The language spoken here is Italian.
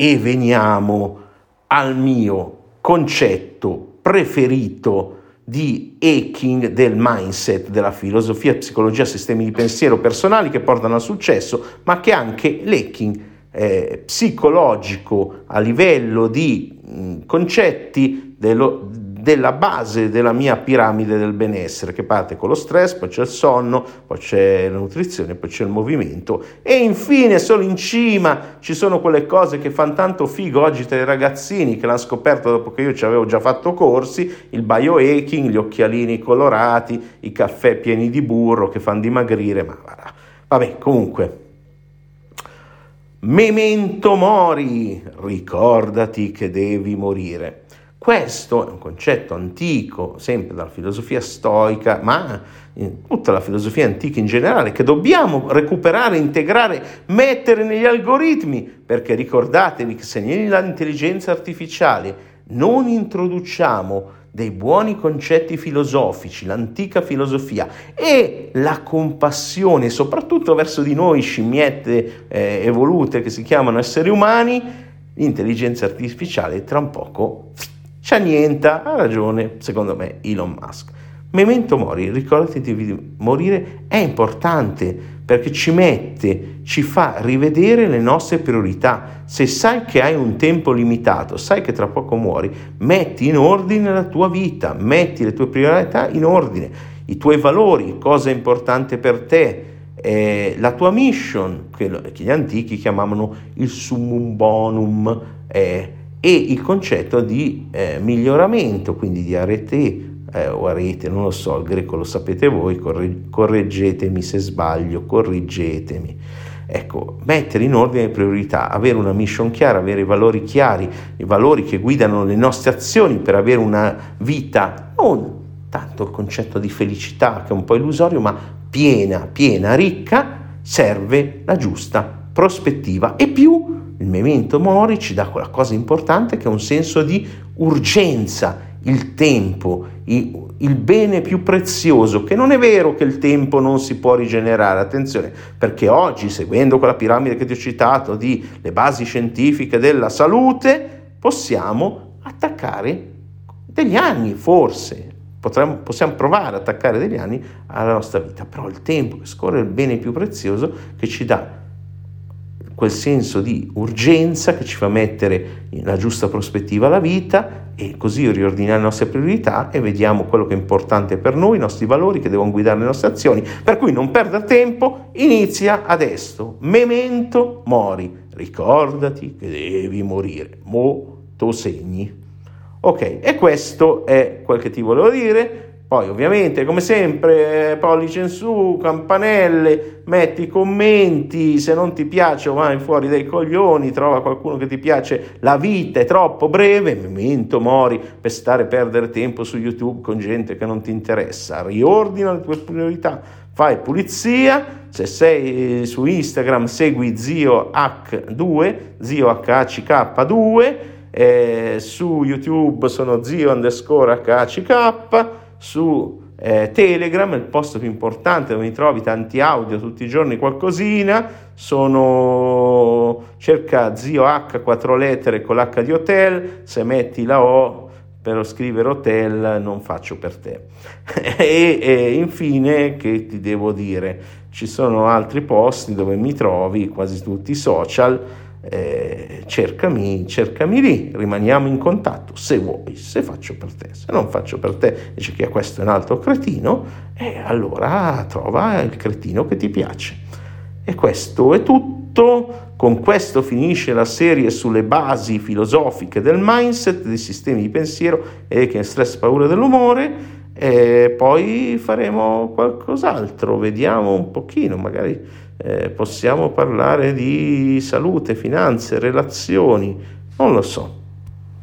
e veniamo al mio concetto preferito di hacking del mindset, della filosofia, psicologia, sistemi di pensiero personali che portano al successo, ma che anche l'hacking eh, psicologico a livello di mh, concetti dello, della base della mia piramide del benessere, che parte con lo stress, poi c'è il sonno, poi c'è la nutrizione, poi c'è il movimento e infine solo in cima ci sono quelle cose che fanno tanto figo oggi tra i ragazzini che l'hanno scoperto dopo che io ci avevo già fatto corsi, il biohacking, gli occhialini colorati, i caffè pieni di burro che fanno dimagrire, ma vabbè, comunque Memento mori, ricordati che devi morire. Questo è un concetto antico, sempre dalla filosofia stoica, ma in tutta la filosofia antica in generale, che dobbiamo recuperare, integrare, mettere negli algoritmi, perché ricordatevi che se nell'intelligenza artificiale non introduciamo dei buoni concetti filosofici, l'antica filosofia e la compassione, soprattutto verso di noi scimmiette eh, evolute che si chiamano esseri umani, l'intelligenza artificiale tra un poco c'è niente, ha ragione secondo me Elon Musk. Memento mori, ricordati di morire, è importante perché ci mette, ci fa rivedere le nostre priorità. Se sai che hai un tempo limitato, sai che tra poco muori, metti in ordine la tua vita, metti le tue priorità in ordine, i tuoi valori, cosa è importante per te, eh, la tua mission, che, che, gli antichi chiamavano il summum bonum, eh, e il concetto di eh, miglioramento, quindi di arete eh, o arete, non lo so, il greco lo sapete voi, corre- correggetemi se sbaglio, correggetemi. Ecco, mettere in ordine le priorità, avere una mission chiara, avere i valori chiari, i valori che guidano le nostre azioni per avere una vita, non tanto il concetto di felicità che è un po' illusorio, ma piena, piena, ricca, serve la giusta prospettiva e più il memento mori ci dà quella cosa importante che è un senso di urgenza, il tempo, il, bene più prezioso, che non è vero che il tempo non si può rigenerare, attenzione, perché oggi, seguendo quella piramide che ti ho citato di le basi scientifiche della salute, possiamo attaccare degli anni, forse, Potremmo, possiamo provare ad attaccare degli anni alla nostra vita, però il tempo che scorre è il bene più prezioso che ci dà quel senso di urgenza che ci fa mettere la giusta prospettiva alla vita e così riordinare le nostre priorità e vediamo quello che è importante per noi, i nostri valori che devono guidare le nostre azioni. Per cui non perdere tempo, inizia adesso. Memento mori. Ricordati che devi morire. Mo tu segni. Ok, e questo è quel che ti volevo dire. Poi ovviamente, come sempre, pollice in su, campanelle, metti commenti, se non ti piace vai fuori dai coglioni, trova qualcuno che ti piace, la vita è troppo breve, memento mori per stare a perdere tempo su YouTube con gente che non ti interessa, riordina le tue priorità, fai pulizia, se sei su Instagram segui zio H2, zio HHK2, eh, su YouTube sono zio underscore HHK, su eh, Telegram, il posto più importante dove mi trovi tanti audio tutti i giorni, qualcosina, sono cerca zio H, quattro lettere con l'H di hotel, se metti la O per scrivere hotel non faccio per te. e, e infine che ti devo dire, ci sono altri posti dove mi trovi, quasi tutti i social, eh, cercami, cercami lì, rimaniamo in contatto se vuoi, se faccio per te, se non faccio per te, dici che questo è un altro cretino, e eh, allora trova il cretino che ti piace. E questo è tutto, con questo finisce la serie sulle basi filosofiche del mindset, dei sistemi di pensiero e che stress, paura dell'umore, e poi faremo qualcos'altro, vediamo un pochino, magari eh, possiamo parlare di salute, finanze, relazioni, non lo so.